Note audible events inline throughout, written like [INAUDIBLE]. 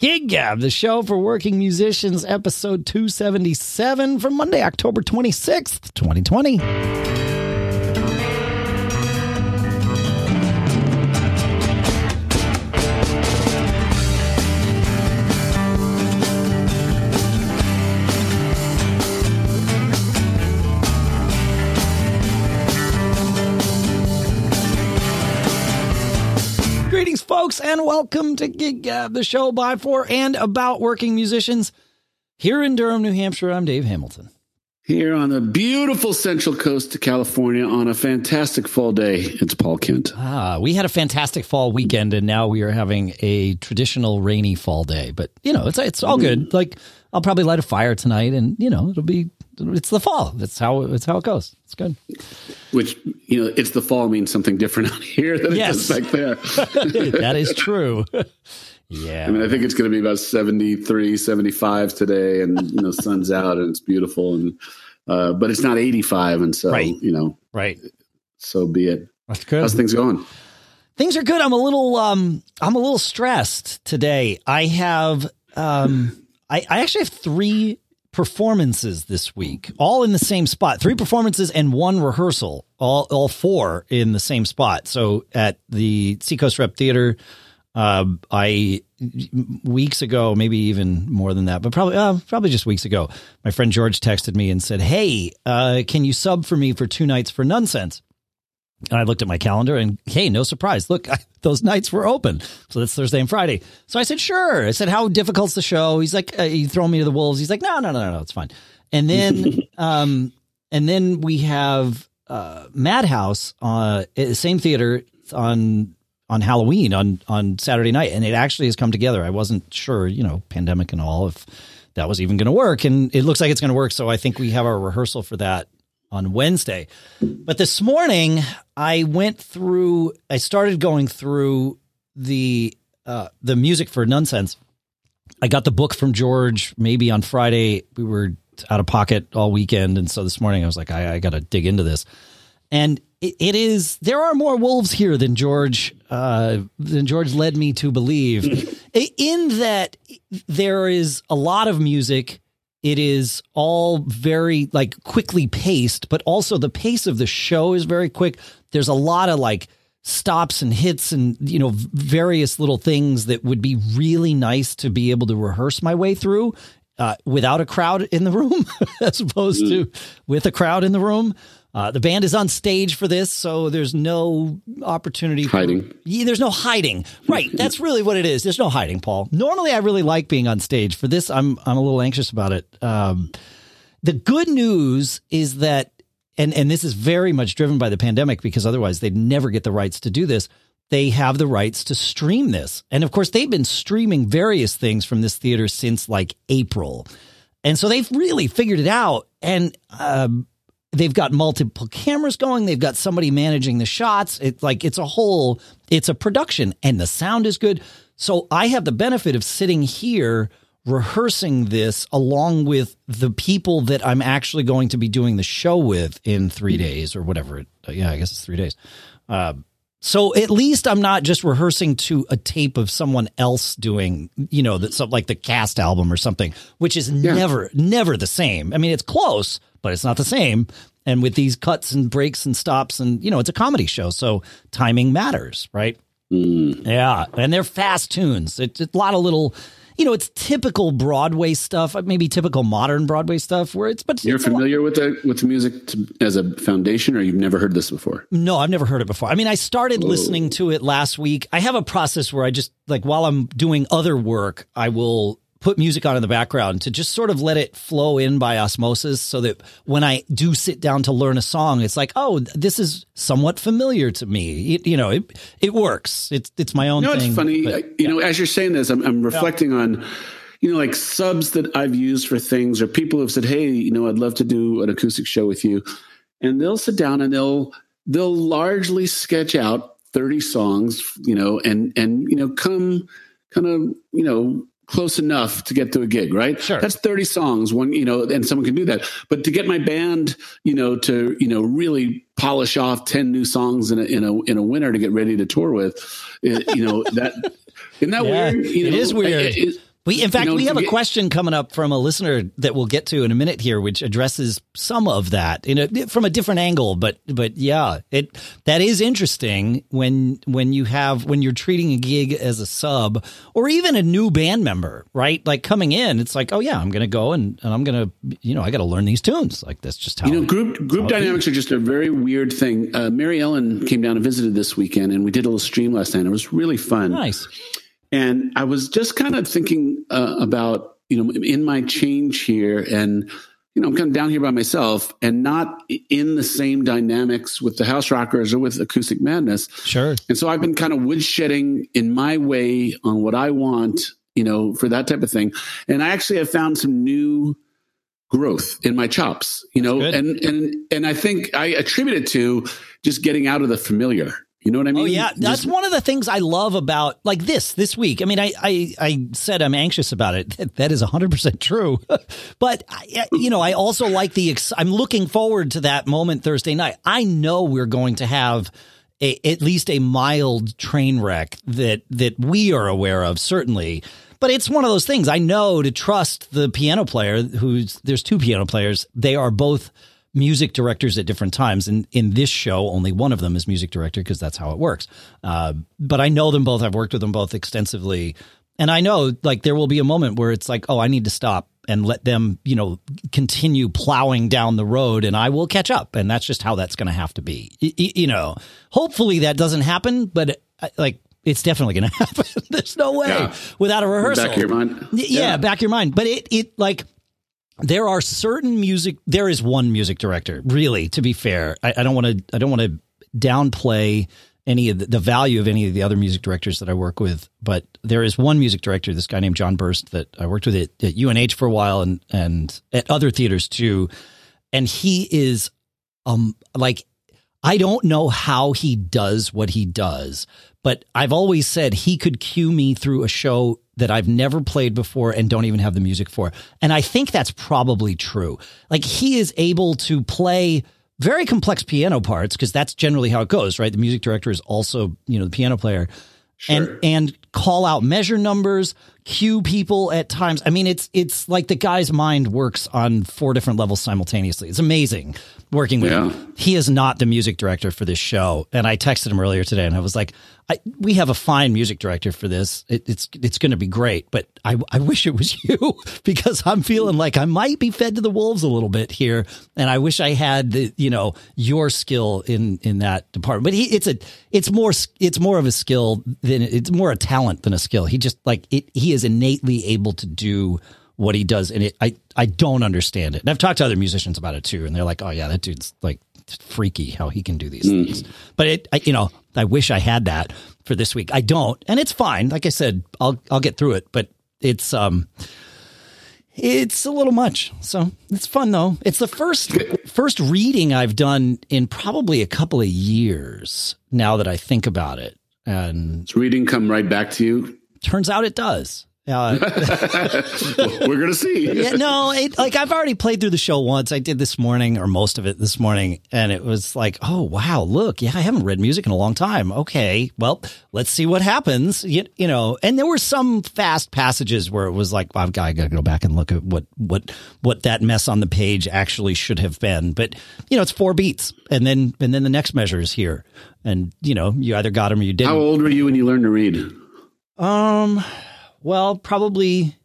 Gig Gab, the show for working musicians, episode 277 from Monday, October 26th, 2020. And welcome to Gig Gab, the show by, for, and about working musicians. Here in Durham, New Hampshire, I'm Dave Hamilton. Here on the beautiful central coast of California on a fantastic fall day, it's Paul Kent. Ah, we had a fantastic fall weekend, and now we are having a traditional rainy fall day. But you know, it's it's all good. Like I'll probably light a fire tonight, and you know, it'll be it's the fall. That's how it's how it goes. It's good. Which you know, it's the fall means something different out here than Yes. it does back there. [LAUGHS] [LAUGHS] that is true. yeah. I mean, I think it's going to be about 73, 75 today, and you know, sun's out and it's beautiful, and uh, but it's not 85, and so Right. you know, right. so be it. That's good. How's things going? Things are good. I'm a little um I'm a little stressed today. I have um I, I actually have three performances this week, all in the same spot. Three performances and one rehearsal, all all four in the same spot. So at the Seacoast Rep Theater, um, I weeks ago, maybe even more than that, but probably uh, probably just weeks ago, my friend George texted me and said, "Hey, uh, can you sub for me for two nights for Nunsense?" And I looked at my calendar and hey, no surprise. Look, I, those nights were open. So that's Thursday and Friday. So I said, sure. I said, how difficult's the show? He's like, uh, you throw me to the wolves. He's like, no, no, no, no, no, it's fine. And then, [LAUGHS] um, and then we have, uh, Madhouse, uh, at the same theater on, on Halloween on, on Saturday night. And it actually has come together. I wasn't sure, you know, pandemic and all, if that was even going to work. And it looks like it's going to work. So I think we have our rehearsal for that on Wednesday. But this morning, I went through. I started going through the uh, the music for Nunsense. I got the book from George maybe on Friday. We were out of pocket all weekend, and so this morning I was like, I, I got to dig into this. And it, it is there are more wolves here than George uh, than George led me to believe. [LAUGHS] In that there is a lot of music it is all very like quickly paced but also the pace of the show is very quick. There's a lot of like stops and hits and you know various little things that would be really nice to be able to rehearse my way through uh, without a crowd in the room [LAUGHS] as opposed to with a crowd in the room uh, the band is on stage for this, so there's no opportunity for Hiding. yeah, there's no hiding. Right. That's [LAUGHS] really what it is. There's no hiding, Paul. Normally I really like being on stage. For this, I'm I'm a little anxious about it. Um, the good news is that and and this is very much driven by the pandemic because otherwise they'd never get the rights to do this. They have the rights to stream this. And of course they've been streaming various things from this theater since like April. And so they've really figured it out and um they've got multiple cameras going. They've got somebody managing the shots. It's like it's a whole it's a production and the sound is good. So i have the benefit of sitting here rehearsing this along with the people that i'm actually going to be doing the show with in three days or whatever yeah i guess it's three days. Um, so at least I'm not just rehearsing to a tape of someone else doing, you know, that some like the cast album or something, which is never, never the same. I mean, it's close, but it's not the same. And with these cuts and breaks and stops, and you know, it's a comedy show, so timing matters, right? Mm. Yeah, and they're fast tunes. It's a lot of little, you know, it's typical Broadway stuff, uh, maybe typical modern Broadway stuff, where it's but You're it's familiar with the with the music to, as a foundation, or you've never heard this before? No, I've never heard it before. I mean, I started oh. listening to it last week. I have a process where I just like while I'm doing other work, I will put music on in the background to just sort of let it flow in by osmosis so that when I do sit down to learn a song, it's like, oh, this is somewhat familiar to me. It, you know, it it works. It's it's my own You know, thing. it's funny. but- I- you know, as you're saying this, I'm, I'm reflecting on, you know, like subs that I've used for things, or people who have said, "Hey, you know, I'd love to do an acoustic show with you," and they'll sit down and they'll they'll largely sketch out 30 songs, you know, and and you know, come kind of you know close enough to get to a gig, right? Sure. That's 30 songs, one, you know, and someone can do that. But to get my band, you know, to, you know, really polish off 10 new songs in a, in a, in a winter to get ready to tour with, it- you know, that, isn't that [LAUGHS] Yeah, weird? You know, is weird. it- it- We, in fact, You know, we have a question coming up from a listener that we'll get to in a minute here, which addresses some of that in a, from a different angle. But, but yeah, it that is interesting when when you have when you're treating a gig as a sub or even a new band member, right? Like coming in, it's like, oh yeah, I'm going to go and, and I'm going to, you know, I got to learn these tunes. Like that's just how You know, group group dynamics are just a very weird thing. Uh, Mary Ellen came down and visited this weekend, and we did a little stream last night. It was really fun. nice. And I was just kind of thinking uh, about, you know, in my change here, and you know, I'm kind of down here by myself, and not in the same dynamics with the House Rockers or with Acoustic Madness. Sure. And so I've been kind of woodshedding in my way on what I want, you know, for that type of thing. And I actually have found some new growth in my chops, you know, good. and and and I think I attribute it to just getting out of the familiar. You know what I oh, mean? Oh yeah, that's Just- one of the things I love about like this this week. I mean, I I, I said I'm anxious about it. [LAUGHS] That, that is 100 percent true. [LAUGHS] but I, you know, I also like the. Ex- I'm looking forward to that moment Thursday night. I know we're going to have. A, at least a mild train wreck that that we are aware of, certainly. But it's one of those things. I know to trust the piano player. Who's there's two piano players. They are both music directors at different times. And in this show, only one of them is music director because that's how it works. Uh, but I know them both. I've worked with them both extensively. And I know like there will be a moment where it's like, oh, I need to stop and let them, you know, continue plowing down the road and I will catch up. And that's just how that's going to have to be. Y- y- you know, hopefully that doesn't happen, but uh, like, it's definitely going [LAUGHS] to happen. There's no way Yeah. without a rehearsal. back of your mind. Y- Yeah, back your mind. But it it like there are certain music. There is one music director, really. To be fair, I, I don't want to. I don't want to downplay any of the, the value of any of the other music directors that I work with. But there is one music director, this guy named John Burst, that I worked with at, at UNH for a while and and at other theaters too. And he is um like I don't know how he does what he does, but I've always said he could cue me through a show that I've never played before and don't even have the music for. And I think that's probably true. Like he is able to play very complex piano parts because that's generally how it goes, right? The music director is also, you know, the piano player. And and call out measure numbers, cue people at times. I mean, it's it's like the guy's mind works on four different levels simultaneously. It's amazing working with Yeah. him. He is not the music director for this show. And I texted him earlier today and I was like, I, we have a fine music director for this. It, it's it's going to be great, but I, I wish it was [LAUGHS] you because I'm feeling like I might be fed to the wolves a little bit here, and I wish I had the you know your skill in in that department. But he, it's a it's more it's more of a skill than it's more a talent than a skill. He just like it. He is innately able to do what he does, and it, I I don't understand it. And I've talked to other musicians about it too, and they're like, oh yeah, that dude's like freaky how he can do these things. But it, I, you know, I wish I had that for this week. I don't, and it's fine. Like I said, I'll I'll get through it. But it's um, it's a little much. So it's fun though. It's the first first reading I've done in probably a couple of years. Now that I think about it, and Does reading come right back to you? turns out it does. Uh, [LAUGHS] we're gonna see. [LAUGHS] yeah, no, it, like I've already played through the show once. I did this morning or most of it this morning, and it was like, oh wow, look, yeah, I haven't read music in a long time. Okay, well, let's see what happens. You, you know, and there were some fast passages where it was like, I've got, got to go back and look at what what what that mess on the page actually should have been. But you know, it's four beats, and then and then the next measure is here, and you know, you either got them or you didn't. How old were you when you learned to read? Um, well, probably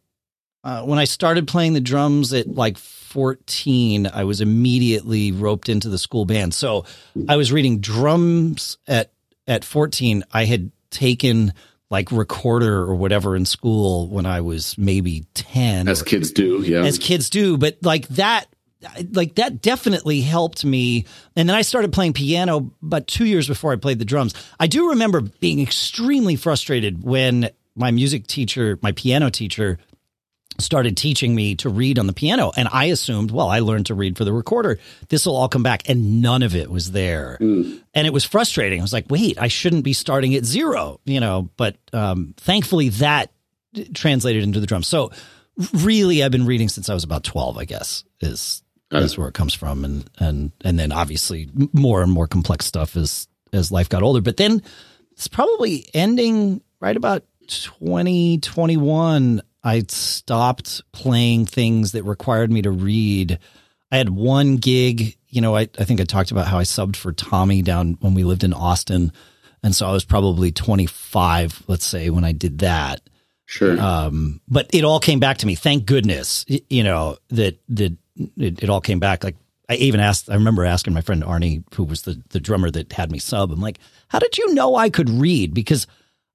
uh, when I started playing the drums at like 14, I was immediately roped into the school band. So I was reading drums at at 14. I had taken like recorder or whatever in school when I was maybe 10 As kids do, yeah. as kids do but like that like that definitely helped me and then i started playing piano about two years before i played the drums i do remember being extremely frustrated when my music teacher my piano teacher started teaching me to read on the piano. And i assumed well i learned to read for the recorder. This will all come back. And none of it was there. And it was frustrating. I was like wait i shouldn't be starting at zero you know but um, thankfully that translated into the drums so really i've been reading since i was about 12 i guess is is where it comes from. And and and then obviously more and more complex stuff as as life got older. But then it's probably ending right about 2021 I stopped playing things that required me to read. I had one gig, you know, I, I think I talked about how I subbed for Tommy down when we lived in Austin. And so I was probably 25, let's say, when I did that. Sure. Um, but it all came back to me. Thank goodness, you know, that, that it, it all came back. Like I even asked, I remember asking my friend Arnie, who was the, the drummer that had me sub, I'm like, how did you know I could read? Because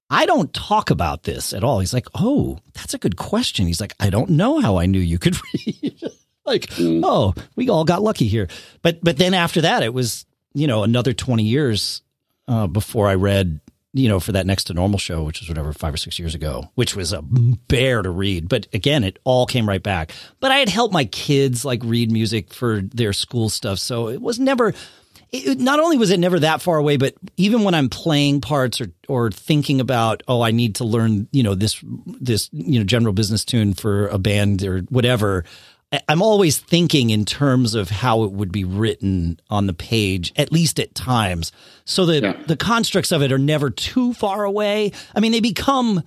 I don't talk about this at all. He's like, oh, that's a good question. He's like, I don't know how I knew you could [LAUGHS] read. like, mm. oh, we all got lucky here. But, but then after that, it was, you know, another 20 years uh, before I read, you know, for that next to normal show, which was whatever, five or six years ago, which was a bear to read. But again, it all came right back. But I had helped my kids like read music for their school stuff. So it was never, it, not only was it never that far away, but even when I'm playing parts or, or thinking about, oh, I need to learn, you know, this, this, you know, general business tune for a band or whatever, I'm always thinking in terms of how it would be written on the page, at least at times, so that yeah. the constructs of it are never too far away. I mean, they become,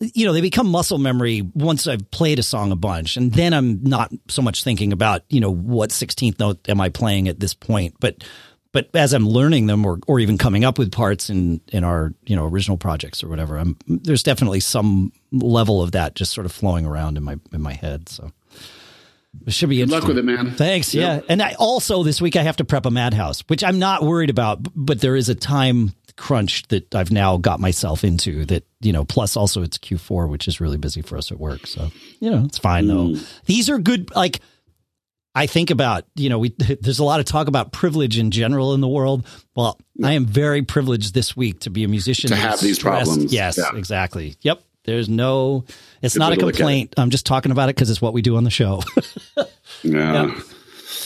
you know, they become muscle memory once I've played a song a bunch, and then I'm not so much thinking about, you know, what 16th note am I playing at this point, but but as I'm learning them or or even coming up with parts in in our you know original projects or whatever, I'm there's definitely some level of that just sort of flowing around in my in my head. So. It should be Good luck with it, man. Thanks. Yep. Yeah. And I also this week I have to prep a madhouse, which I'm not worried about, but there is a time crunch that I've now got myself into that, you know, plus also it's Q4, which is really busy for us at work. So, you know, it's fine mm. though. These are good like I think about, you know, we [LAUGHS] there's a lot of talk about privilege in general in the world. Well, I am very privileged this week to be a musician to have these stressed. problems. Yes, yeah. exactly. Yep. There's no, it's Good not a complaint. I'm just talking about it because it's what we do on the show. [LAUGHS] yeah.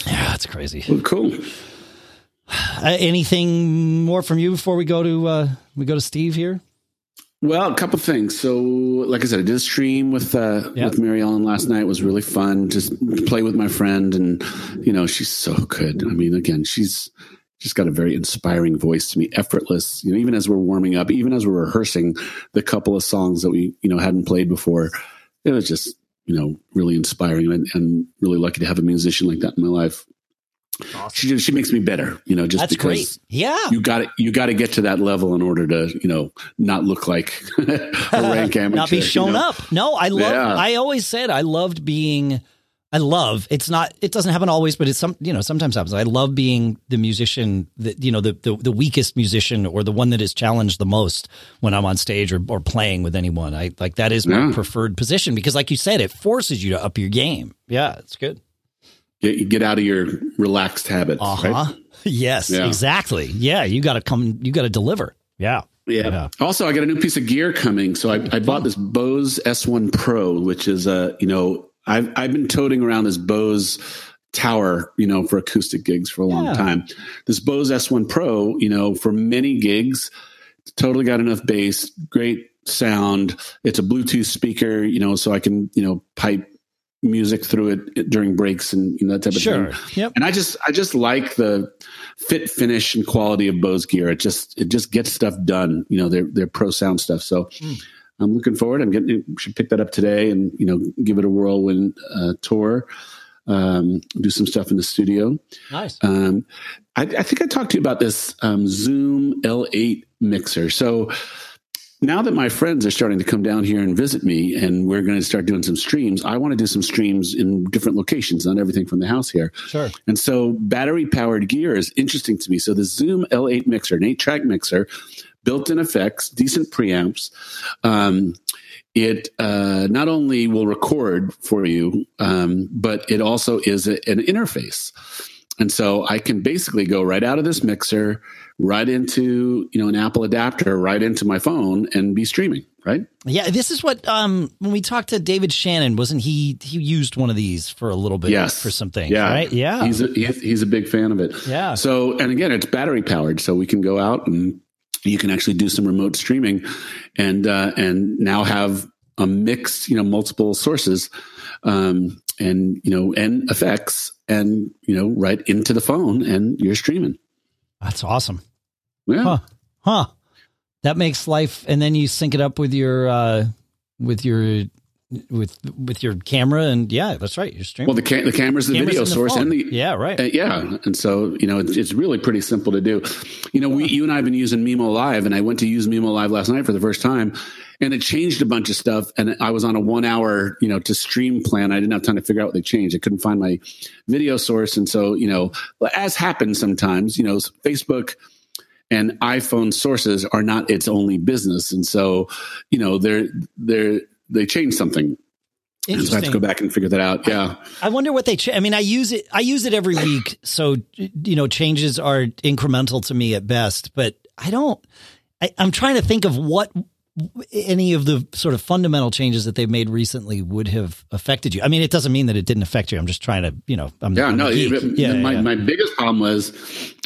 Yeah, that's crazy. Well, cool. Uh, anything more from you before we go to uh, we go to Steve here? Well, a couple of things. So, like I said, I did a stream with uh, yep. with Mary Ellen last night. It was really fun. Just play with my friend, and you know, she's so good. I mean, again, she's just got a very inspiring voice to me, effortless. You know, even as we're warming up, even as we're rehearsing the couple of songs that we you know hadn't played before, it was just you know really inspiring and, and really lucky to have a musician like that in my life. Awesome. She she makes me better, you know, just That's because great. yeah, you got. You got to get to that level in order to, you know, not look like [LAUGHS] a rank amateur, [LAUGHS] not be shown you know? up. No, I love. Yeah. I always said I loved being I love it's not it doesn't happen always, but it's some you know sometimes happens. I love being the musician that you know the, the the weakest musician or the one that is challenged the most when I'm on stage or, or playing with anyone. I like that is my yeah. preferred position because, like you said, it forces you to up your game. Yeah, it's good. Get get out of your relaxed habits. Uh huh. Right? [LAUGHS] Yes, yeah. exactly. Yeah, you got to come. You got to deliver. Yeah. Yeah. yeah. Also, I got a new piece of gear coming. So I, I bought this Bose S1 Pro, which is a you know I've I've been toting around this Bose tower, you know, for acoustic gigs for a long yeah. time. This Bose S1 Pro, you know, for many gigs, totally got enough bass, great sound. It's a Bluetooth speaker, you know, so I can, you know, pipe music through it during breaks and you know, that type of sure. thing. Yep. And I just I just like the fit finish and quality of Bose gear. It just it just gets stuff done. You know, their their pro sound stuff. So mm. I'm looking forward. I'm getting should pick that up today and you know give it a whirlwind uh, tour. Um, do some stuff in the studio. Nice. Um, I, I, think I talked to you about this um, Zoom L8 mixer. So now that my friends are starting to come down here and visit me, and we're going to start doing some streams, I want to do some streams in different locations, not everything from the house here. Sure. And so battery powered gear is interesting to me. So the Zoom L8 mixer, an eight track mixer, built-in effects, decent preamps. Um, it uh, not only will record for you, um, but it also is a, an interface. And so I can basically go right out of this mixer, right into you know an Apple adapter, right into my phone, and be streaming. Right? Yeah, this is what um, when we talked to David Shannon, wasn't he? He used one of these for a little bit. Yes. for something. Yeah, right. Yeah, he's a, he's a big fan of it. Yeah. So and again, it's battery powered, so we can go out and you can actually do some remote streaming and uh, and now have a mix you know multiple sources um, and you know and effects and you know right into the phone and you're streaming that's awesome. Yeah. Huh, huh. that makes life and then you sync it up with your uh with your with with your camera and yeah, that's right. You're streaming. Well, the ca- the camera's the Camera's video the source phone. and the yeah, right. uh, yeah, and so you know it's, it's really pretty simple to do. You know, we you and I have been using Mimo Live, and I went to use Mimo Live last night for the first time, and it changed a bunch of stuff. And I was on a one hour you know to stream plan. I didn't have time to figure out what they changed. I couldn't find my video source, and so you know, as happens sometimes, you know, Facebook and iPhone sources are not its only business, and so you know they're they're they changed something. And so I have to go back and figure that out. Yeah. I wonder what they. Ch- I mean, I use it. I use it every week, so you know, changes are incremental to me at best. But I don't. I, I'm trying to think of what any of the sort of fundamental changes that they've made recently would have affected you. I mean, it doesn't mean that it didn't affect you. I'm just trying to, you know, I'm, yeah, I'm no. geek. It, yeah, my yeah. my biggest problem was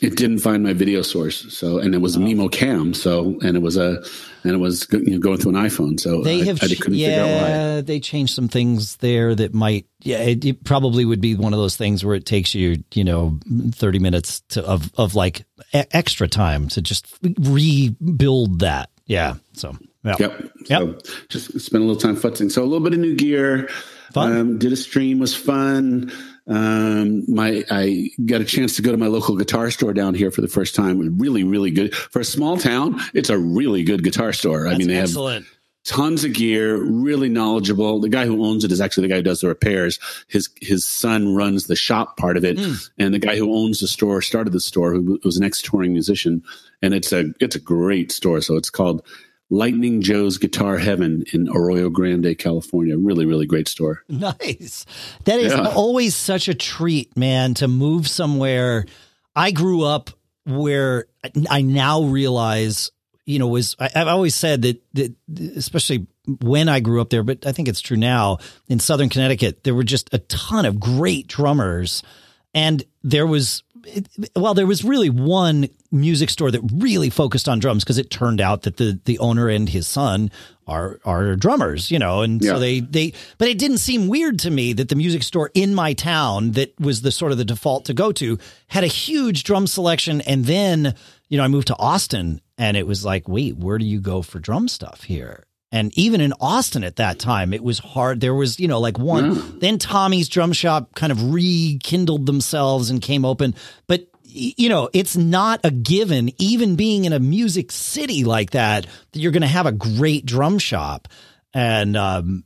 it didn't find my video source. So and it was Mimo Cam. So and it was a and it was you know, going through an iPhone. So they I, have, I couldn't figure out why. yeah, they changed some things there that might, yeah, it, it probably would be one of those things where it takes you, you know, 30 minutes to, of, of like extra time to just rebuild that. Yeah. So, yeah. Yep. So just spent a little time futzing. So a little bit of new gear. Fun. Um, did a stream was fun. Um, my I got a chance to go to my local guitar store down here for the first time. Really, really good for a small town. It's a really good guitar store. I mean, they have excellent. tons of gear, really knowledgeable. The guy who owns it is actually the guy who does the repairs. His his son runs the shop part of it, and the guy who owns the store started the store, who was an ex touring musician, and it's a it's a great store. So it's called Lightning Joe's Guitar Heaven in Arroyo Grande, California. Really, really great store. [LAUGHS] Nice. That is Yeah. always such a treat, man, to move somewhere. I grew up where I now realize, you know, was I, I've always said that, that, especially when I grew up there, but I think it's true now in Southern Connecticut, there were just a ton of great drummers. And there was, it, well, there was really one music store that really focused on drums because it turned out that the the owner and his son are are drummers, you know, and Yeah. so they they. But it didn't seem weird to me that the music store in my town that was the sort of the default to go to had a huge drum selection, and then you know I moved to Austin, and it was like, wait, where do you go for drum stuff here? And even in Austin at that time, it was hard. There was, you know, like one. Then Tommy's drum shop kind of rekindled themselves and came open. But, you know, it's not a given, even being in a music city like that, that you're going to have a great drum shop. And, um,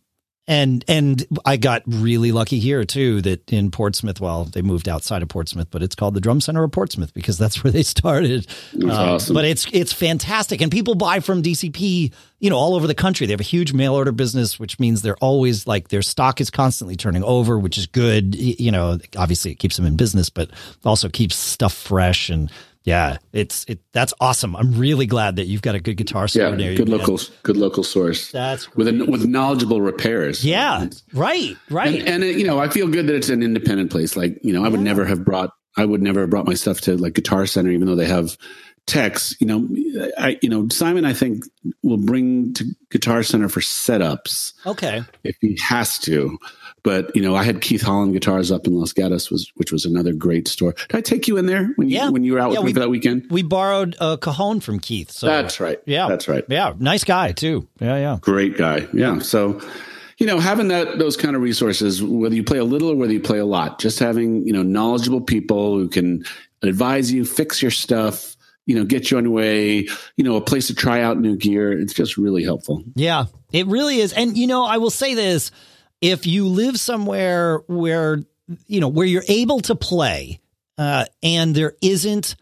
and and I got really lucky here too that in Portsmouth, well, they moved outside of Portsmouth, but it's called the Drum Center of Portsmouth because that's where they [LAUGHS] started. Um, awesome. But it's it's fantastic, and people buy from DCP, you know, all over the country. They have a huge mail order business, which means they're always like their stock is constantly turning over, which is good. You know, obviously it keeps them in business, but also keeps stuff fresh and. Yeah, it's it. That's awesome. I'm really glad that you've got a good guitar store Yeah, good local, good local source. That's with a, with knowledgeable repairs. Yeah, right, right. and, and it, you know, I feel good that it's an independent place. Like, you know, I would never have brought, I would never have brought my stuff to like Guitar Center, even though they have techs. You know, I, you know, Simon, I think will bring to Guitar Center for setups okay. if he has to. But you know, I had Keith Holland guitars up in Los Gatos, was which was another great store. Did I take you in there when you Yeah. when you were out Yeah, with me for that weekend? We borrowed a cajon from Keith. So That's right. Yeah, that's right. Yeah, nice guy too. Yeah, yeah. great guy. Yeah. So, you know, having that those kind of resources, whether you play a little or whether you play a lot, just having you know knowledgeable people who can advise you, fix your stuff, you know, get you on your way, you know, a place to try out new gear. It's just really helpful. Yeah, it really is. And you know, I will say this: if you live somewhere where you know where you're able to play, uh, and there isn't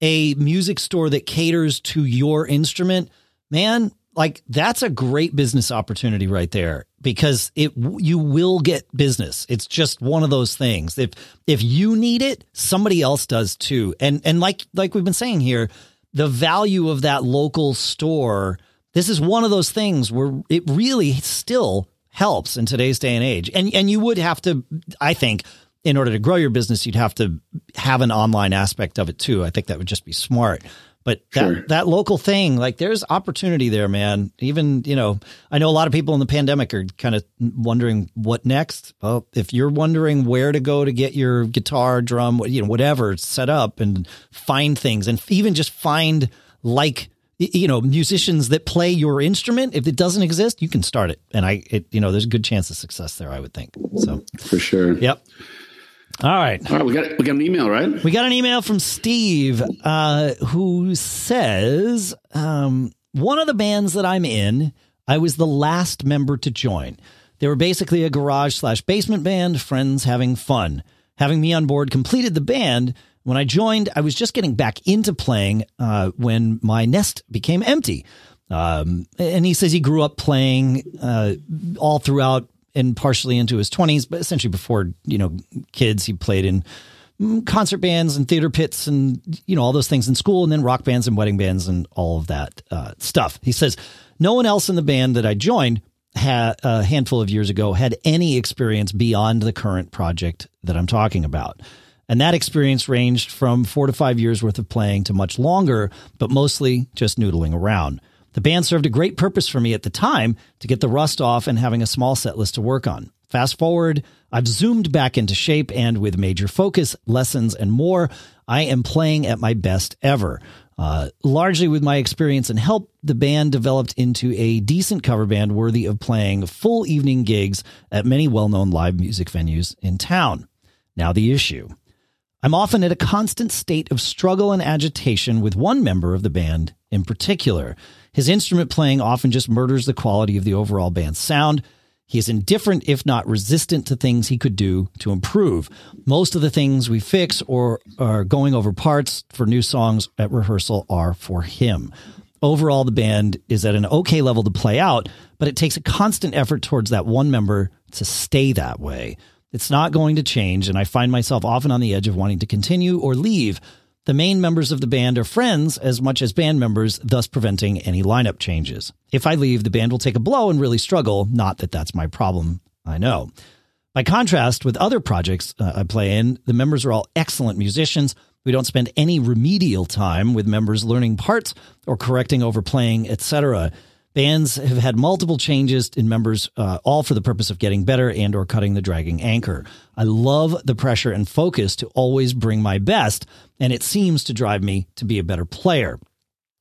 a music store that caters to your instrument, man, like that's a great business opportunity right there because it you will get business. It's just one of those things. If if you need it, somebody else does too. And and like like we've been saying here, the value of that local store. This is one of those things where it really still helps in today's day and age. And and you would have to, I think, in order to grow your business, you'd have to have an online aspect of it too. I think that would just be smart. But that, Sure. that local thing, like there's opportunity there, man. Even, you know, I know a lot of people in the pandemic are kind of wondering what next. Well, if you're wondering where to go to get your guitar, drum, you know, whatever set up and find things and even just find like, you know, musicians that play your instrument. If it doesn't exist, you can start it. And I, it, you know, there's a good chance of success there, I would think. So for sure. Yep. All right. All right. We got, we got an email, right? We got an email from Steve, uh, who says, um, one of the bands that I'm in, I was the last member to join. They were basically a garage slash basement band, friends having fun. Having me on board completed the band. When I joined, I was just getting back into playing uh, when my nest became empty. Um, and he says he grew up playing uh, all throughout and partially into his 20s, but essentially before, you know, kids, he played in mm, concert bands and theater pits and, you know, all those things in school and then rock bands and wedding bands and all of that uh, stuff. He says, no one else in the band that I joined had a handful of years ago had any experience beyond the current project that I'm talking about. And that experience ranged from four to five years worth of playing to much longer, but mostly just noodling around. The band served a great purpose for me at the time to get the rust off and having a small set list to work on. Fast forward, I've zoomed back into shape and with major focus, lessons, and more, I am playing at my best ever. Uh, largely with my experience and help, the band developed into a decent cover band worthy of playing full evening gigs at many well known live music venues in town. Now, the issue. I'm often at a constant state of struggle and agitation with one member of the band in particular. His instrument playing often just murders the quality of the overall band's sound. He is indifferent, if not resistant, to things he could do to improve. Most of the things we fix or are going over parts for new songs at rehearsal are for him. Overall, the band is at an okay level to play out, but it takes a constant effort towards that one member to stay that way. It's not going to change, and I find myself often on the edge of wanting to continue or leave the main members of the band are friends as much as band members, thus preventing any lineup changes. If I leave, the band will take a blow and really struggle. Not that that's my problem, I know. By contrast, with other projects uh, I play in, the members are all excellent musicians. We don't spend any remedial time with members learning parts or correcting overplaying, etc. Bands have had multiple changes in members, uh, all for the purpose of getting better and or cutting the dragging anchor. I love the pressure and focus to always bring my best, and it seems to drive me to be a better player.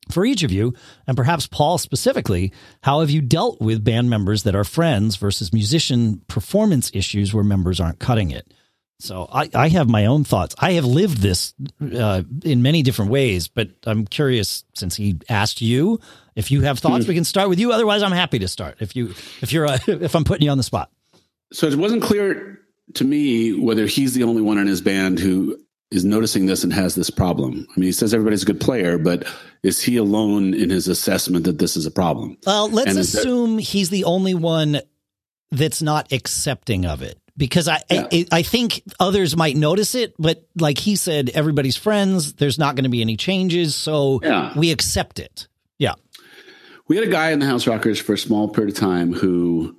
For each of you, and perhaps Paul specifically, how have you dealt with band members that are friends versus musician performance issues where members aren't cutting it? So I, I have my own thoughts. I have lived this uh, in many different ways, but I'm curious since he asked you if you have thoughts. We can start with you. Otherwise, I'm happy to start. If you if you're uh, [LAUGHS] if I'm putting you on the spot. So it wasn't clear to me whether he's the only one in his band who is noticing this and has this problem. I mean, he says everybody's a good player, but is he alone in his assessment that this is a problem? Well, let's assume that- he's the only one that's not accepting of it because I, yeah. I, I think others might notice it, but like he said, everybody's friends. There's not going to be any changes, so yeah. we accept it. We had a guy in the House Rockers for a small period of time who,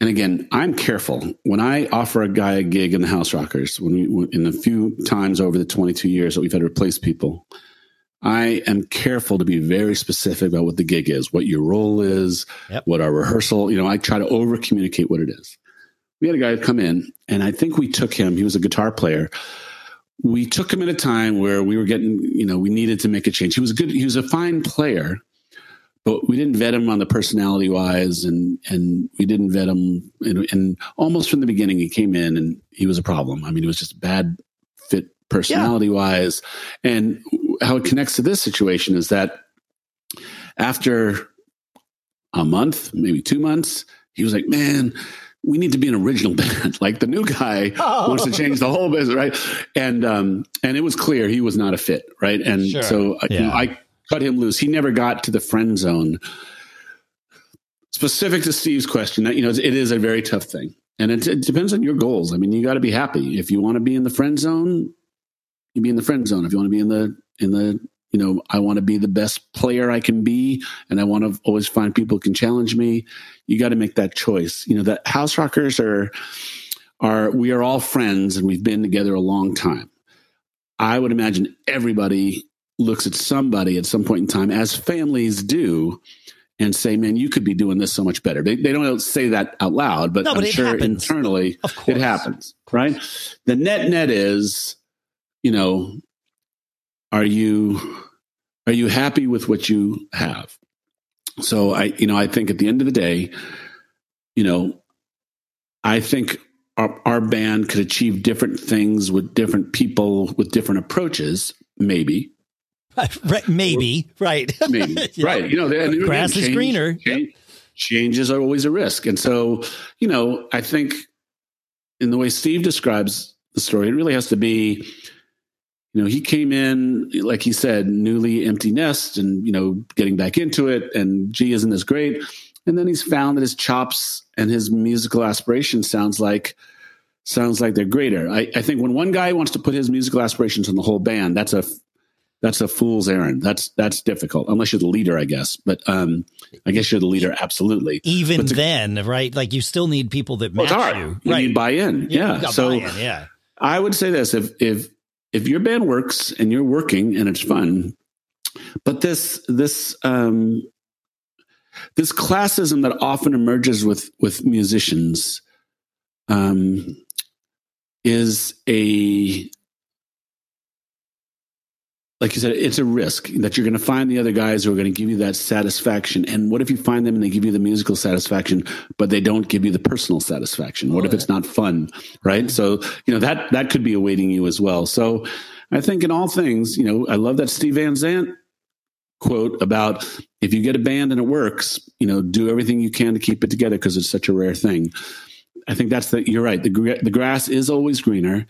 and again, I'm careful when I offer a guy a gig in the House Rockers. When we in a few times over the 22 years that we've had to replace people, I am careful to be very specific about what the gig is, what your role is, yep. what our rehearsal. You know, I try to over communicate what it is we had a guy come in, and I think we took him. He was a guitar player. We took him at a time where we were getting, you know, we needed to make a change. He was a good, he was a fine player, but we didn't vet him on the personality wise, and and we didn't vet him. And, and almost from the beginning, he came in and he was a problem. I mean, he was just bad fit personality wise. And how it connects to this situation is that after a month, maybe two months, he was like, "Man." we need to be an original [LAUGHS] band. like the new guy oh. wants to change the whole business, right? And um, and it was clear he was not a fit, right? And sure. so yeah. you know, I cut him loose. He never got to the friend zone. Specific to Steve's question, you know, it is a very tough thing, and it, it depends on your goals. I mean, you got to be happy. If you want to be in the friend zone, you be in the friend zone. If you want to be in the in the you know, I want to be the best player I can be, and I want to always find people who can challenge me. You got to make that choice. You know, the house rockers are are we are all friends and we've been together a long time. I would imagine everybody looks at somebody at some point in time, as families do, and say, "Man, you could be doing this so much better." They, they don't say that out loud, but, no, but I'm sure happens. internally it happens, right? The net net is, you know, are you Are you happy with what you have? So I, you know, I think at the end of the day, you know, I think our, our band could achieve different things with different people with different approaches, maybe. [LAUGHS] Right, maybe, right. [LAUGHS] maybe. [LAUGHS] yeah. Right. You know, the grass change, is greener. Change, changes are always a risk. And so, you know, I think in the way Steve describes the story, it really has to be, you know, he came in, like he said, newly empty nest and, you know, getting back into it. And gee, isn't this great? And then he's found that his chops and his musical aspirations sounds like sounds like they're greater. I, I think when one guy wants to put his musical aspirations on the whole band, that's a that's a fool's errand. That's that's difficult unless you're the leader, I guess. But um, I guess you're the leader, absolutely. Even to, then, right? Like you still need people that match well, you. You right. need buy-in. Yeah. yeah. So buy-in, yeah. I would say this: if if if your band works and you're working and it's fun, but this this um, this classism that often emerges with with musicians um, is a like you said, it's a risk that you're going to find the other guys who are going to give you that satisfaction. And what if you find them and they give you the musical satisfaction, but they don't give you the personal satisfaction? What oh, if it's not fun? Right. Mm-hmm. So, you know, that, that could be awaiting you as well. So I think in all things, you know, I love that Steve Van Zandt quote about if you get a band and it works, you know, do everything you can to keep it together because it's such a rare thing. I think that's the, you're right. The, the grass is always greener.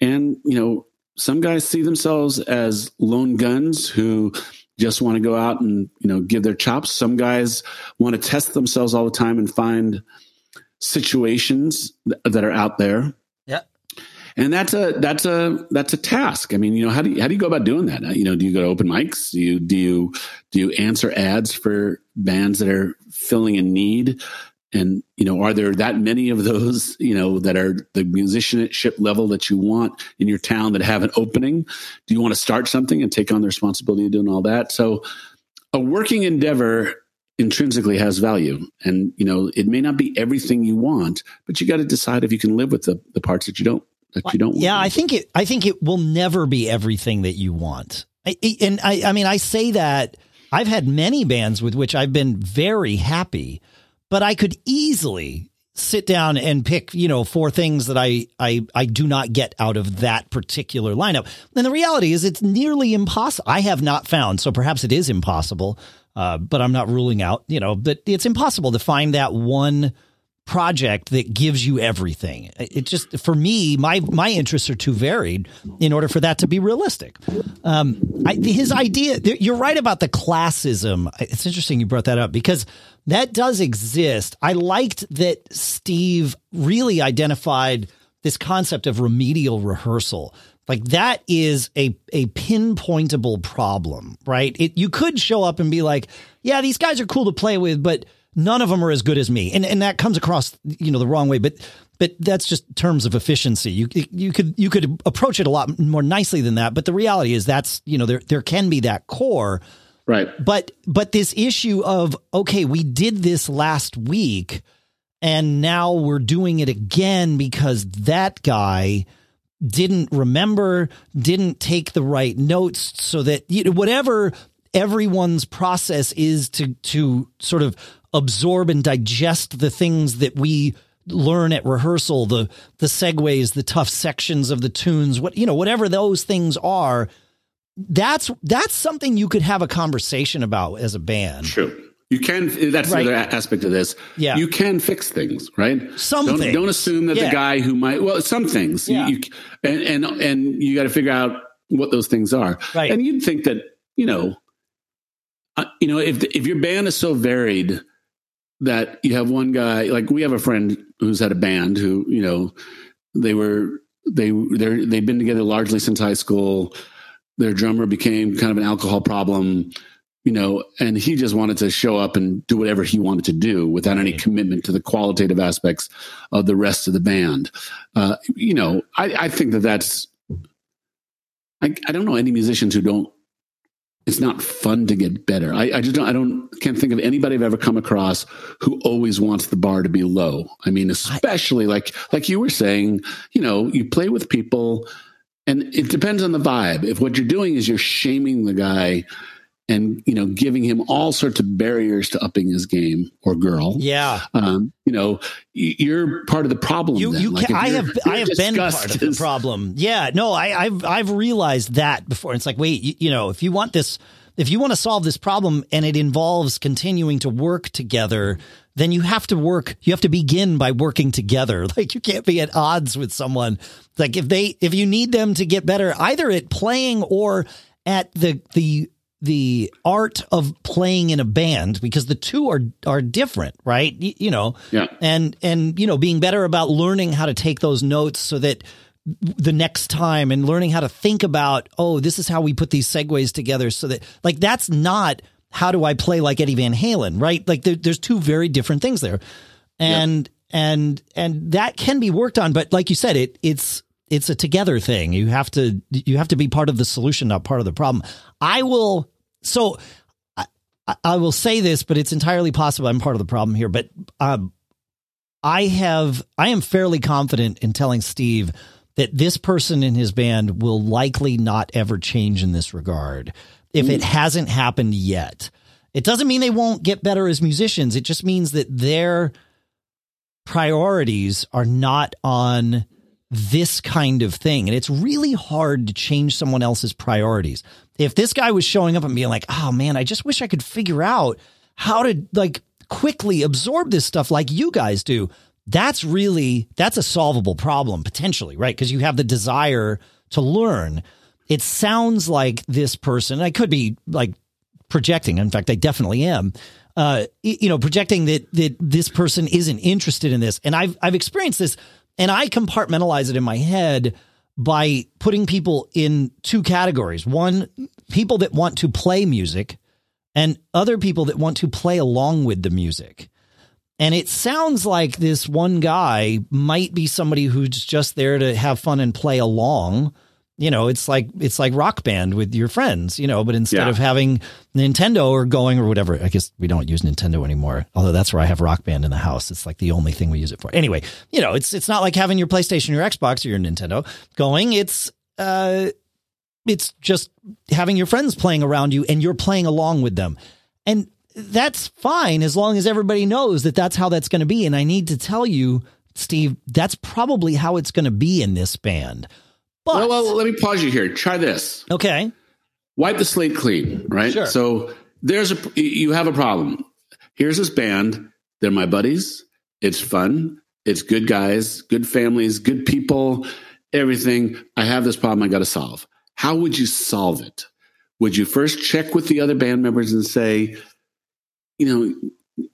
And, you know, some guys see themselves as lone guns who just want to go out and you know give their chops. Some guys want to test themselves all the time and find situations that are out there. Yeah. And that's a that's a that's a task. I mean you know how do you how do you go about doing that? Uh, you know do you go to open mics? Do you do you do you answer ads for bands that are filling a need and you know are there that many of those you know that are the musicianship level that you want in your town that have an opening? Do you want to start something and take on the responsibility of doing all that? So a working endeavor intrinsically has value. And you know it may not be everything you want but you got to decide if you can live with the, the parts that you don't that you don't want. yeah i think it i think it will never be everything that you want. I, and i i mean i say that i've had many bands with which i've been very happy but I could easily sit down and pick, you know, four things that I, I, I do not get out of that particular lineup. And the reality is it's nearly impossible. I have not found, so perhaps it is impossible, uh, but I'm not ruling out, you know, but it's impossible to find that one project that gives you everything. It just for me, my my interests are too varied in order for that to be realistic. Um, I, his idea, you're right about the classism. It's interesting you brought that up because that does exist. I liked that Steve really identified this concept of remedial rehearsal. Like that is a a pinpointable problem, right? It you could show up and be like, yeah, these guys are cool to play with, but none of them are as good as me. And and that comes across, you know, the wrong way, but but that's just terms of efficiency. You you could you could approach it a lot more nicely than that, but the reality is that's, you know, there there can be that core. Right. But but this issue of okay, we did this last week and now we're doing it again because that guy didn't remember, didn't take the right notes so that you know whatever everyone's process is to to sort of absorb and digest the things that we learn at rehearsal the the segues the tough sections of the tunes what you know whatever those things are that's that's something you could have a conversation about as a band true you can that's right. the other aspect of this yeah you can fix things right some don't, things. don't assume that yeah. the guy who might well some things yeah. you, you and and and you got to figure out what those things are right and you'd think that you know uh, you know if if your band is so varied that you have one guy like we have a friend who's had a band who you know they were they they they've been together largely since high school. Their drummer became kind of an alcohol problem you know and he just wanted to show up and do whatever he wanted to do without any commitment to the qualitative aspects of the rest of the band. Uh, you know I, I think that that's I, I don't know any musicians who don't it's not fun to get better. I, I, just don't, I don't, can't think of anybody I've ever come across who always wants the bar to be low. I mean, especially like, like you were saying, you know, you play with people and it depends on the vibe. If what you're doing is you're shaming the guy and you know giving him all sorts of barriers to upping his game or girl. Yeah. Um, you know you're part of the problem you, then. you Like, can, i have i have been part of the problem. Yeah no i i've i've realized that before. It's like wait you, you know if you want this if you want to solve this problem and it involves continuing to work together then you have to work you have to begin by working together. [LAUGHS] Like you can't be at odds with someone. Like if they if you need them to get better either at playing or at the the the art of playing in a band because the two are are different right? You, you know Yeah. and and you know being better about learning how to take those notes so that the next time and learning how to think about oh this is how we put these segues together so that like that's not how do i play like eddie van halen right? Like there, there's two very different things there. And and and that can be worked on but like you said it it's it's a together thing you have to you have to be part of the solution not part of the problem i will so I, I will say this, but it's entirely possible I'm part of the problem here. But um, I have, I am fairly confident in telling Steve that this person in his band will likely not ever change in this regard if it hasn't happened yet. It doesn't mean they won't get better as musicians. It just means that their priorities are not on this kind of thing. And it's really hard to change someone else's priorities. If this guy was showing up and being like, oh man, I just wish I could figure out how to like quickly absorb this stuff like you guys do, that's really, that's a solvable problem potentially, right? Because you have the desire to learn. It sounds like this person, I could be like projecting. In fact, I definitely am. Uh, you know, projecting that that this person isn't interested in this, and I've I've experienced this, and I compartmentalize it in my head by putting people in two categories: one, people that want to play music, and other people that want to play along with the music. And it sounds like this one guy might be somebody who's just there to have fun and play along. You know, it's like it's like rock band with your friends, you know, but instead Yeah. of having Nintendo or going or whatever, I guess we don't use Nintendo anymore. Although that's where I have rock band in the house. It's like the only thing we use it for. Anyway, you know, it's it's not like having your PlayStation, your Xbox, or your Nintendo going. It's uh it's just having your friends playing around you and you're playing along with them. And that's fine as long as everybody knows that that's how that's going to be. And I need to tell you, Steve, that's probably how it's going to be in this band. But Well, well, let me pause you here. Try this. okay, Wipe the slate clean, right? Sure. So there's a you have a problem. Here's this band. They're my buddies. It's fun. It's good guys, good families, good people, everything. I have this problem I got to solve. How would you solve it? Would you first check with the other band members and say, you know,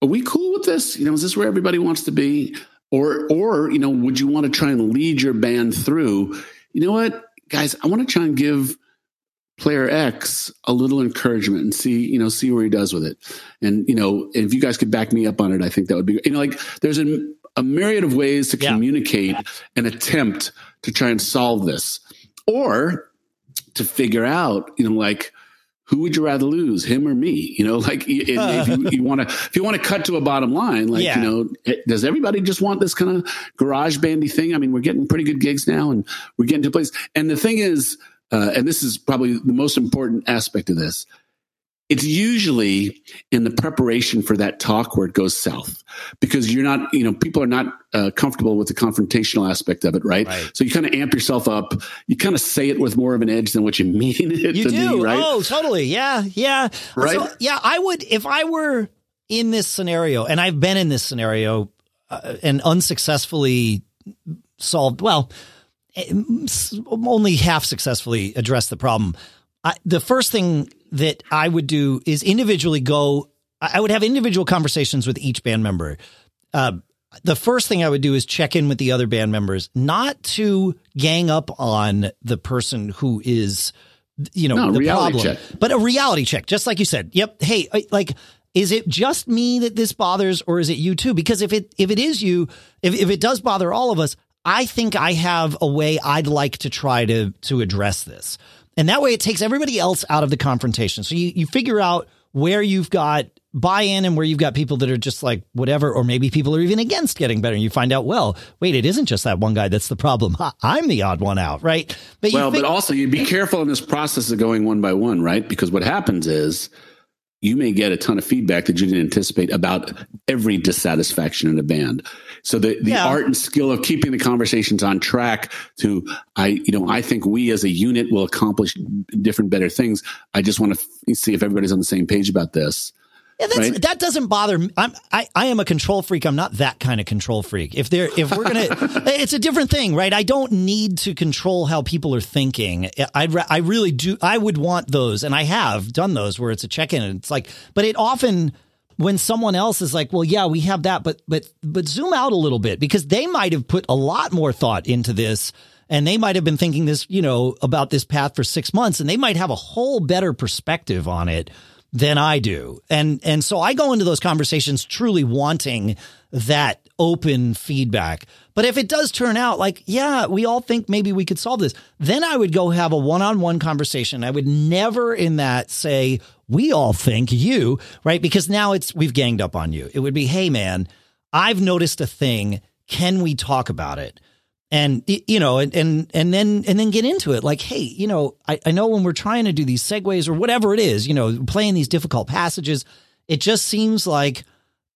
are we cool with this? You know, is this where everybody wants to be? Or, or you know, would you want to try and lead your band through? You know what, guys, I want to try and give player X a little encouragement and see, you know, see where he does with it. And you know, if you guys could back me up on it, I think that would be, you know, like there's a, a myriad of ways to Yeah. communicate and attempt to try and solve this, or to figure out, you know, like who would you rather lose, him or me? You know, [LAUGHS] like if you, you want to, [LAUGHS] if you want to cut to a bottom line, like Yeah. you know, eh, does everybody just want this kind of garage bandy thing? I mean, we're getting pretty good gigs now, and we're getting to place. And the thing is, uh, and this is probably the most important aspect of this. It's usually in the preparation for that talk where it goes south because you're not, you know, people are not uh, comfortable with the confrontational aspect of it, right? Right. So you kind of amp yourself up. You kind of say it with more of an edge than what you [LAUGHS] mean it you to do. be, right? Oh, totally. Yeah, yeah. Right? So, yeah, I would if I were in this scenario, and I've been in this scenario uh, and unsuccessfully solved. Well, eh, only half successfully addressed the problem. I, the first thing that I would do is individually go. I would have individual conversations with each band member. Uh, the first thing I would do is check in with the other band members, not to gang up on the person who is, you know, No, the problem, check. but a reality check, just like you said. Yep. Hey, like, is it just me that this bothers, or is it you too? Because if it if it is you, if if it does bother all of us, I think I have a way I'd like to try to to address this, and that way it takes everybody else out of the confrontation. So you you figure out where you've got buy in and where you've got people that are just like whatever, or maybe people are even against getting better. And you find out, well, wait, it isn't just that one guy that's the problem. [LAUGHS] I'm the odd one out, right? But well, think- but also you'd be careful in this process of going one by one, right? Because what happens is you may get a ton of feedback that you didn't anticipate about every dissatisfaction in a band. So the, the yeah. art and skill of keeping the conversations on track to, I, you know, I think we as a unit will accomplish different, better things. I just want to see if everybody's on the same page about this. Yeah, right? that doesn't bother me. I'm, I, I am a control freak. I'm not that kind of control freak. If they're, if we're gonna, [LAUGHS] it's a different thing, right? I don't need to control how people are thinking. I, I really do. I would want those, and I have done those where it's a check in, and it's like, but it often when someone else is like, well, yeah, we have that, but but but zoom out a little bit because they might have put a lot more thought into this and they might have been thinking this, you know, about this path for six months and they might have a whole better perspective on it than I do. And and so I go into those conversations truly wanting that open feedback. But if it does turn out like, yeah, we all think maybe we could solve this, then I would go have a one-on-one conversation. I would never in that say, we all think you, right? Because now it's we've ganged up on you. It would be, "Hey man, I've noticed a thing. Can we talk about it?" And you know and and and then and then get into it like hey you know I, I know when we're trying to do these segues or whatever it is you know playing these difficult passages it just seems like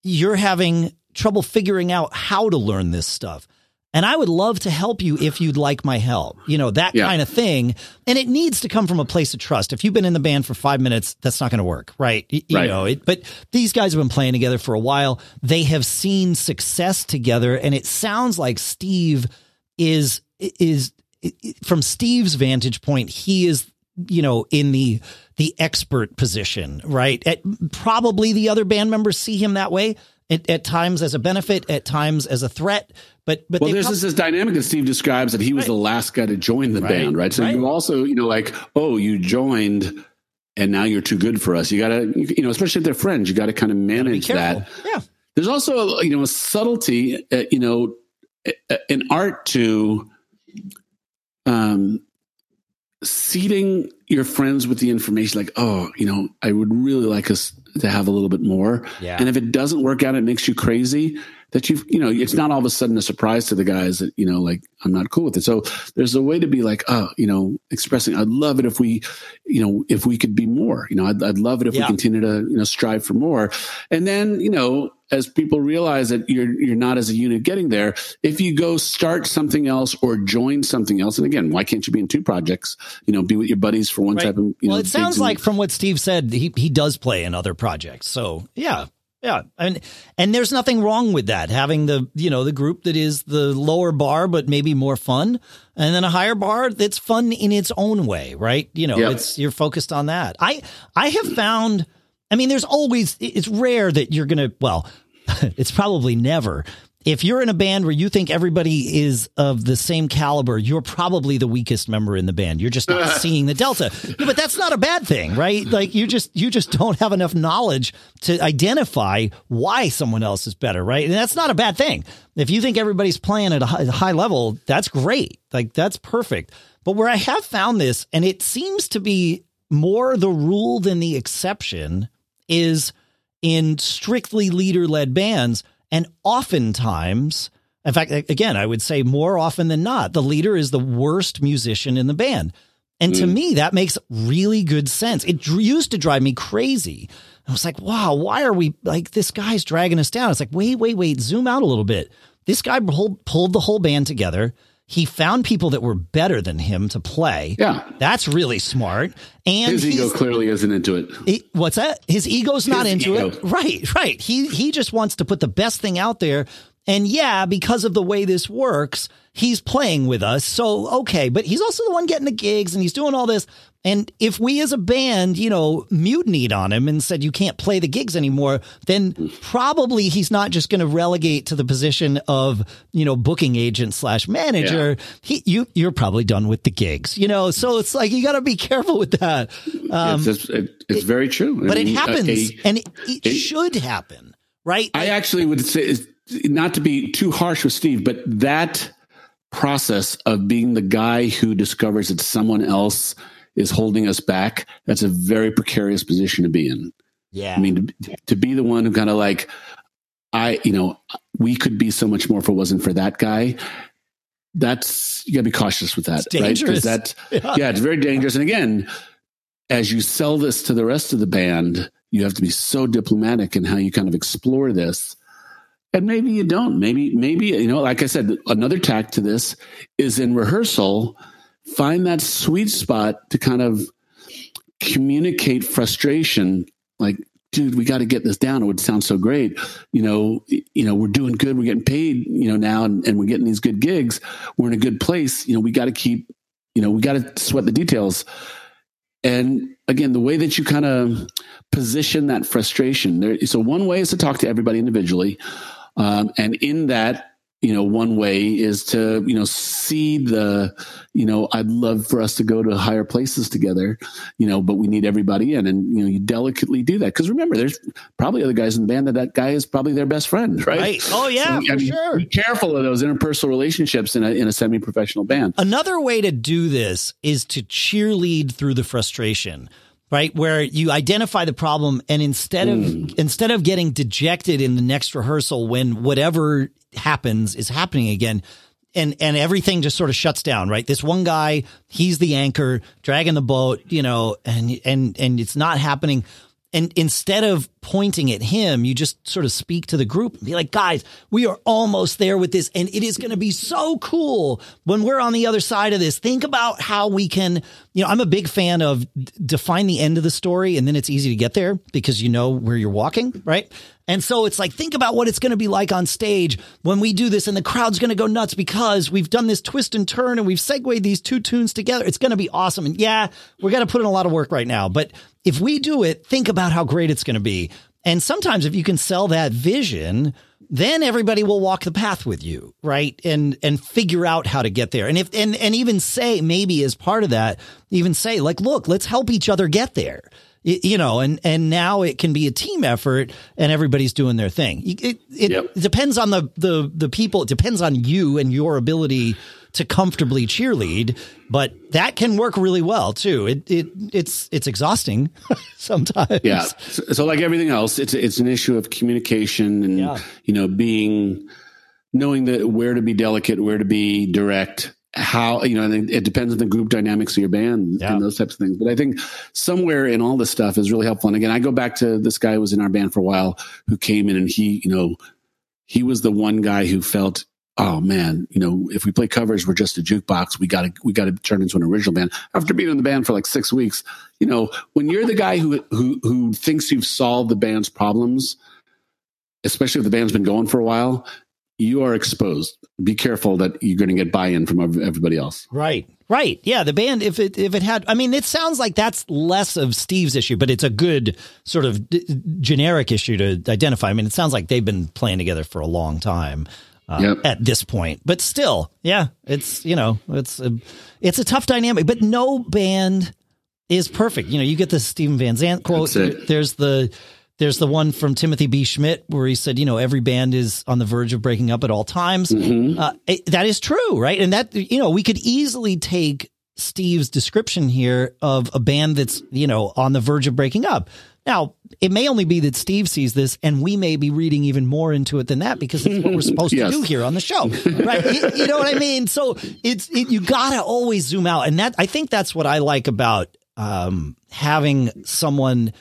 you're having trouble figuring out how to learn this stuff and I would love to help you if you'd like my help. You know, that yeah. kind of thing. And it needs to come from a place of trust. If you've been in the band for five minutes, that's not going to work, right? You, right. know, it, but these guys have been playing together for a while. They have seen success together. And it sounds like Steve is is from Steve's vantage point, he is you know in the the expert position, right? At, probably the other band members see him that way. At, at, times as a benefit, at times as a threat. But but well, there's come- this dynamic that Steve describes that he was right. the last guy to join the right. band, right? So right. you also you know like oh you joined and now you're too good for us. You got to you know especially if they're friends, you got to kind of manage that. Yeah. There's also you know a subtlety, uh, you know an art to um, seeding your friends with the information like oh you know i would really like us to have a little bit more yeah. and if it doesn't work out it makes you crazy that you've you know it's not all of a sudden a surprise to the guys that you know like i'm not cool with it so there's a way to be like oh you know expressing i'd love it if we you know if we could be more you know i'd, I'd love it if yeah. we continue to you know strive for more and then you know as people realize that you're you're not as a unit getting there if you go start something else or join something else and again why can't you be in two projects you know be with your buddies for one right. type of well know, it sounds like from what steve said he he does play in other projects so yeah yeah, and and there's nothing wrong with that. Having the you know the group that is the lower bar, but maybe more fun, and then a higher bar that's fun in its own way, right? You know, yeah. it's you're focused on that. I I have found. I mean, there's always. It's rare that you're gonna. Well, [LAUGHS] it's probably never if you're in a band where you think everybody is of the same caliber, you're probably the weakest member in the band. You're just not [LAUGHS] seeing the delta. but that's not a bad thing, right? Like you just you just don't have enough knowledge to identify why someone else is better, right? And that's not a bad thing. If you think everybody's playing at a high, high level, that's great. Like that's perfect. But where I have found this, and it seems to be more the rule than the exception, is in strictly leader led bands and oftentimes, in fact, again, I would say more often than not, the leader is the worst musician in the band. And mm. to me, that makes really good sense. It used to drive me crazy. I was like, wow, why are we like this guy's dragging us down? It's like, wait, wait, wait, zoom out a little bit. This guy pulled, pulled the whole band together. He found people that were better than him to play. Yeah. That's really smart. And his ego clearly isn't into it. What's that? His ego's not his into ego. it. Right, right. He he just wants to put the best thing out there. And yeah, because of the way this works, he's playing with us. So, okay, but he's also the one getting the gigs and he's doing all this. And if we as a band, you know, mutinied on him and said you can't play the gigs anymore, then probably he's not just going to relegate to the position of, you know, booking agent slash manager. Yeah. He, you, you're probably done with the gigs, you know? So it's like, you got to be careful with that. Um, it's, it's, it's, very true. But I mean, it happens a, and it, it, it, should happen, right? I actually would say, not to be too harsh with Steve, but that process of being the guy who discovers that someone else is holding us back, that's a very precarious position to be in. Yeah. I mean, to, to be the one who kind of like, I, you know, we could be so much more if it wasn't for that guy. That's you got to be cautious with that, right? Because that, [LAUGHS] yeah, it's very dangerous. And again, as you sell this to the rest of the band, you have to be so diplomatic in how you kind of explore this. And maybe you don't. Maybe, maybe, you know, like I said, another tack to this is in rehearsal, find that sweet spot to kind of communicate frustration. Like, dude, we got to get this down. It would sound so great. You know, you know, we're doing good. We're getting paid, you know, now and, and we're getting these good gigs. We're in a good place. You know, we got to keep, you know, we got to sweat the details. And again, the way that you kind of position that frustration there. So one way is to talk to everybody individually. Um, and in that, you know, one way is to, you know, see the, you know, I'd love for us to go to higher places together, you know, but we need everybody in and, you know, you delicately do that. Cause remember, there's probably other guys in the band that that guy is probably their best friend, right? Right. Oh yeah, So, for I mean, sure. Be careful of those interpersonal relationships in a, in a semi-professional band. Another way to do this is to cheerlead through the frustration, right? Where you identify the problem and instead of mm. instead of getting dejected in the next rehearsal when whatever happens is happening again and and everything just sort of shuts down, right? This one guy, he's the anchor dragging the boat, you know, and and and it's not happening. And instead of pointing at him, you just sort of speak to the group and be like, guys, we are almost there with this. And it is going to be so cool when we're on the other side of this. Think about how we can, you know, I'm a big fan of define the end of the story and then it's easy to get there because you know where you're walking, right? And so it's like, think about what it's going to be like on stage when we do this and the crowd's going to go nuts because we've done this twist and turn and we've segued these two tunes together. It's going to be awesome. And yeah, we're going to put in a lot of work right now, but if we do it, think about how great it's going to be. And sometimes if you can sell that vision, then everybody will walk the path with you, right? And and figure out how to get there. And if and and even say maybe as part of that, even say like, look, let's help each other get there. You know, and and now it can be a team effort, and everybody's doing their thing. It it, it Yep. depends on the the the people. It depends on you and your ability to comfortably cheerlead, but that can work really well too. It it it's it's exhausting [LAUGHS] sometimes. Yeah. So, so like everything else, it's it's an issue of communication and Yeah. you know being knowing that where to be delicate, where to be direct, how you know, it depends on the group dynamics of your band Yeah. and those types of things. But I think somewhere in all this stuff is really helpful. And again, I go back to this guy who was in our band for a while who came in and he, you know, he was the one guy who felt. Oh man, you know, if we play covers, we're just a jukebox. We got to, we got to turn into an original band. After being in the band for like six weeks, you know, when you're the guy who who who thinks you've solved the band's problems, especially if the band's been going for a while, you are exposed. Be careful that you're going to get buy-in from everybody else. Right. Right. Yeah. The band, if it if it had, I mean, it sounds like that's less of Steve's issue, but it's a good sort of d- generic issue to identify. I mean, it sounds like they've been playing together for a long time. Uh, Yep. At this point, but still, yeah, it's you know, it's a, it's a tough dynamic. But no band is perfect. You know, you get the Steven Van Zandt quote. That's it. There's the there's the one from Timothy B. Schmit where he said, you know, every band is on the verge of breaking up at all times. Mm-hmm. Uh, it- that is true, right? And that you know, we could easily take Steve's description here of a band that's you know on the verge of breaking up. Now, it may only be that Steve sees this, and we may be reading even more into it than that because it's what we're [LAUGHS] supposed Yes. to do here on the show, right? you, you know what I mean? So it's it, you gotta always zoom out, and that I think that's what I like about um, having someone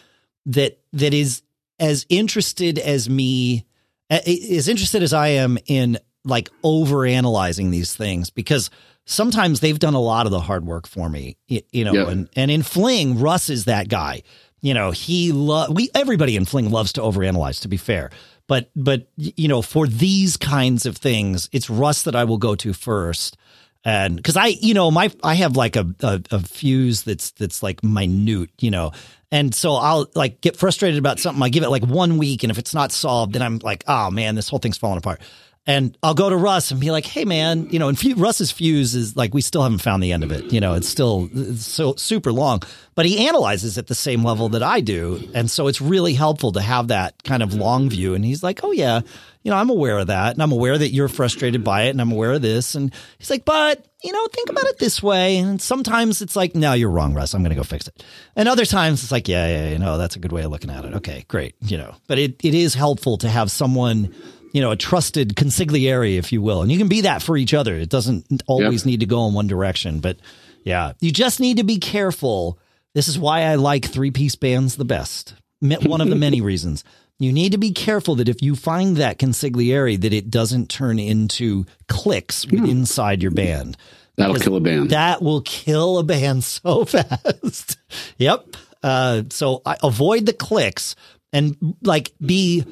that that is as interested as me, as interested as I am in like over analyzing these things because sometimes they've done a lot of the hard work for me, you know, Yep. and and in Fling, Russ is that guy. You know, he love we everybody in Fling loves to overanalyze. To be fair, but but you know, for these kinds of things, it's Russ that I will go to first. And because I, you know, my I have like a, a a fuse that's that's like minute, you know, and so I'll like get frustrated about something. I give it like one week, and if it's not solved, then I'm like, oh man, this whole thing's falling apart. And I'll go to Russ and be like, hey man, you know, and Russ's fuse is like we still haven't found the end of it. You know, it's still it's so super long, but he analyzes at the same level that I do, and so it's really helpful to have that kind of long view. And he's like, oh yeah, you know, I'm aware of that and I'm aware that you're frustrated by it and I'm aware of this. And he's like, but, you know, think about it this way. And sometimes it's like, no, you're wrong, Russ. I'm going to go fix it. And other times it's like, yeah, yeah, you know, that's a good way of looking at it. Okay, great. You know, but it, it is helpful to have someone, you know, a trusted consigliere, if you will. And you can be that for each other. It doesn't always need to go in one direction, but yeah, you just need to be careful. This is why I like three piece bands the best. One of the many [LAUGHS] reasons. You need to be careful that if you find that consigliere, that it doesn't turn into cliques Hmm. inside your band. That'll kill a band. That will kill a band [LAUGHS] so fast. [LAUGHS] yep. Uh, so I avoid the cliques and like be,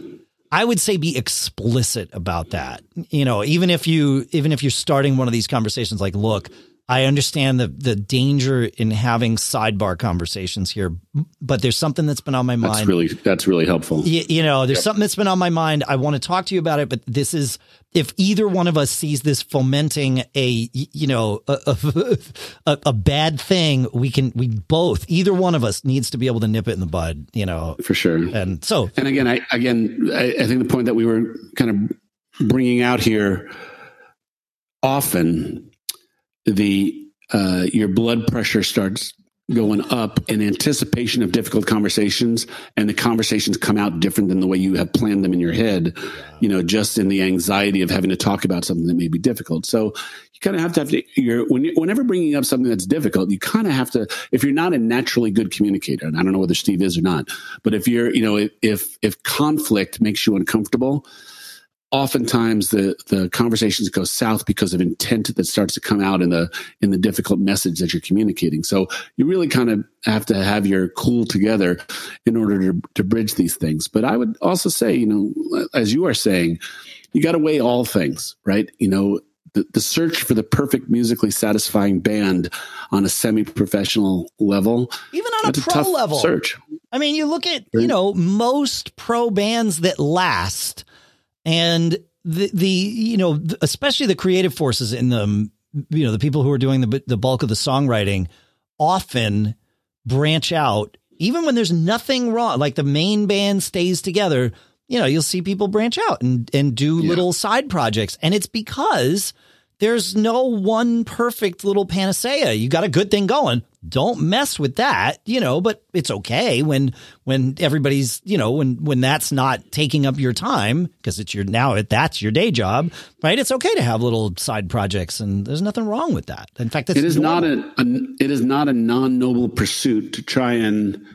I would say be explicit about that. You know, even if you, even if you're starting one of these conversations, like, look, I understand the the danger in having sidebar conversations here, but there's something that's been on my mind that's really that's really helpful. you, you know, there's something that's been on my mind. I want to talk to you about it, but this is if either one of us sees this fomenting a you know a, a, [LAUGHS] a, a bad thing, we can we both either one of us needs to be able to nip it in the bud, you know. For sure. And so And again, I again, I, I think the point that we were kind of bringing out here, often the uh, your blood pressure starts going up in anticipation of difficult conversations, and the conversations come out different than the way you have planned them in your head. You know, just in the anxiety of having to talk about something that may be difficult. So you kind of have to have to. You're when whenever bringing up something that's difficult, you kind of have to. If you're not a naturally good communicator, and I don't know whether Steve is or not, but if you're, you know, if if conflict makes you uncomfortable, oftentimes the the conversations go south because of intent that starts to come out in the in the difficult message that you're communicating. So you really kind of have to have your cool together in order to to bridge these things. But I would also say, you know, as you are saying, you got to weigh all things, right? You know, the, the search for the perfect musically satisfying band on a semi-professional level even on a pro tough level, search I mean, you look at you know most pro bands that last, and the the you know especially the creative forces in them, you know the people who are doing the the bulk of the songwriting, often branch out even when there's nothing wrong. Like the main band stays together, you know you'll see people branch out and and do Yeah. little side projects, and it's because there's no one perfect little panacea. You got a good thing going. Don't mess with that, you know, but it's okay when when everybody's, you know, when when that's not taking up your time because it's your now it that's your day job, right? It's okay to have little side projects and there's nothing wrong with that. In fact, it's it is normal. not a, a it is not a non-noble pursuit to try and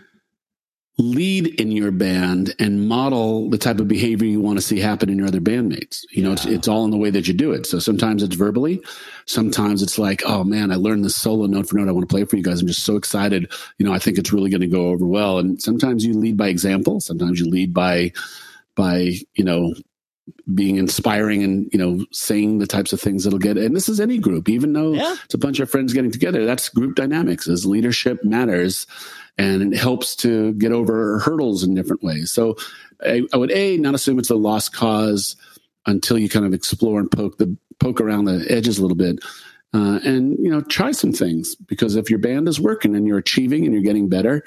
lead in your band and model the type of behavior you want to see happen in your other bandmates. You know it's, it's all in the way that you do it. So sometimes it's verbally sometimes it's like oh man i learned this solo note for note i want to play for you guys. I'm just so excited. You know i think it's really going to go over well. And sometimes you lead by example. Sometimes you lead by by you know being inspiring and you know saying the types of things that'll get and this is any group. Even though Yeah. it's a bunch of friends getting together that's group dynamics. As leadership matters and it helps to get over hurdles in different ways so I, I would a not assume it's a lost cause until you kind of explore and poke the poke around the edges a little bit uh, and you know try some things because if your band is working and you're achieving and you're getting better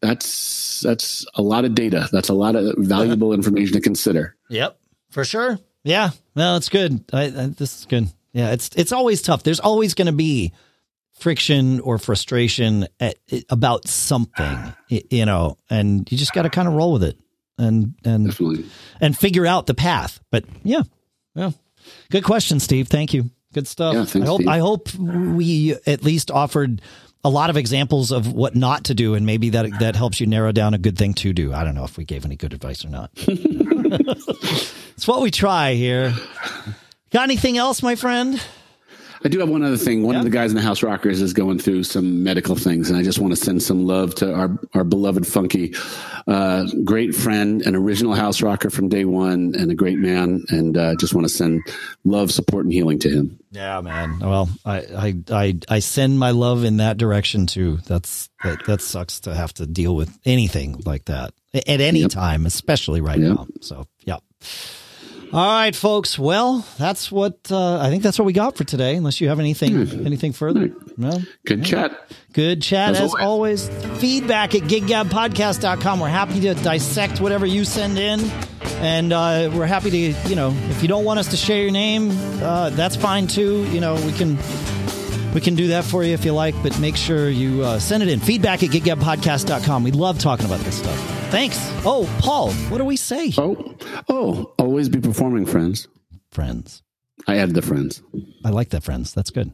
that's that's a lot of data that's a lot of [LAUGHS] valuable information to consider Yep, for sure. Yeah, no, it's good. I, I, this is good. Yeah, it's it's always tough. There's always going to be friction or frustration at, about something, you know, and you just got to kind of roll with it and and definitely and figure out the path. But yeah, yeah, good question, Steve. Thank you. Good stuff. Yeah, thanks, I hope Steve. I hope we at least offered a lot of examples of what not to do, and maybe that that helps you narrow down a good thing to do. I don't know if we gave any good advice or not. [LAUGHS] it's what we try here. Got anything else, my friend? I do have one other thing. One Yeah. of the guys in the House Rockers is going through some medical things, and I just want to send some love to our our beloved Funky, uh, great friend, an original House Rocker from day one, and a great man. And uh, just want to send love, support, and healing to him. Yeah, man. Well, I, I, I, I send my love in that direction too. That's that, that sucks to have to deal with anything like that at any Yep. time, especially right Yep. now. So, yep. All right, folks. Well, that's what uh, I think. That's what we got for today. Unless you have anything, anything further. No. Good chat. Good chat as, As always. Feedback at giggabpodcast.com. We're happy to dissect whatever you send in And uh, we're happy to, you know, if you don't want us to share your name, uh, that's fine too. You know, we can we can do that for you if you like, but make sure you uh, send it in. Feedback at giggabpodcast.com. We love talking about this stuff. Thanks. Oh, Paul, what do we say? Oh, oh, always be performing, friends. Friends. I added the friends. I like that, friends. That's good.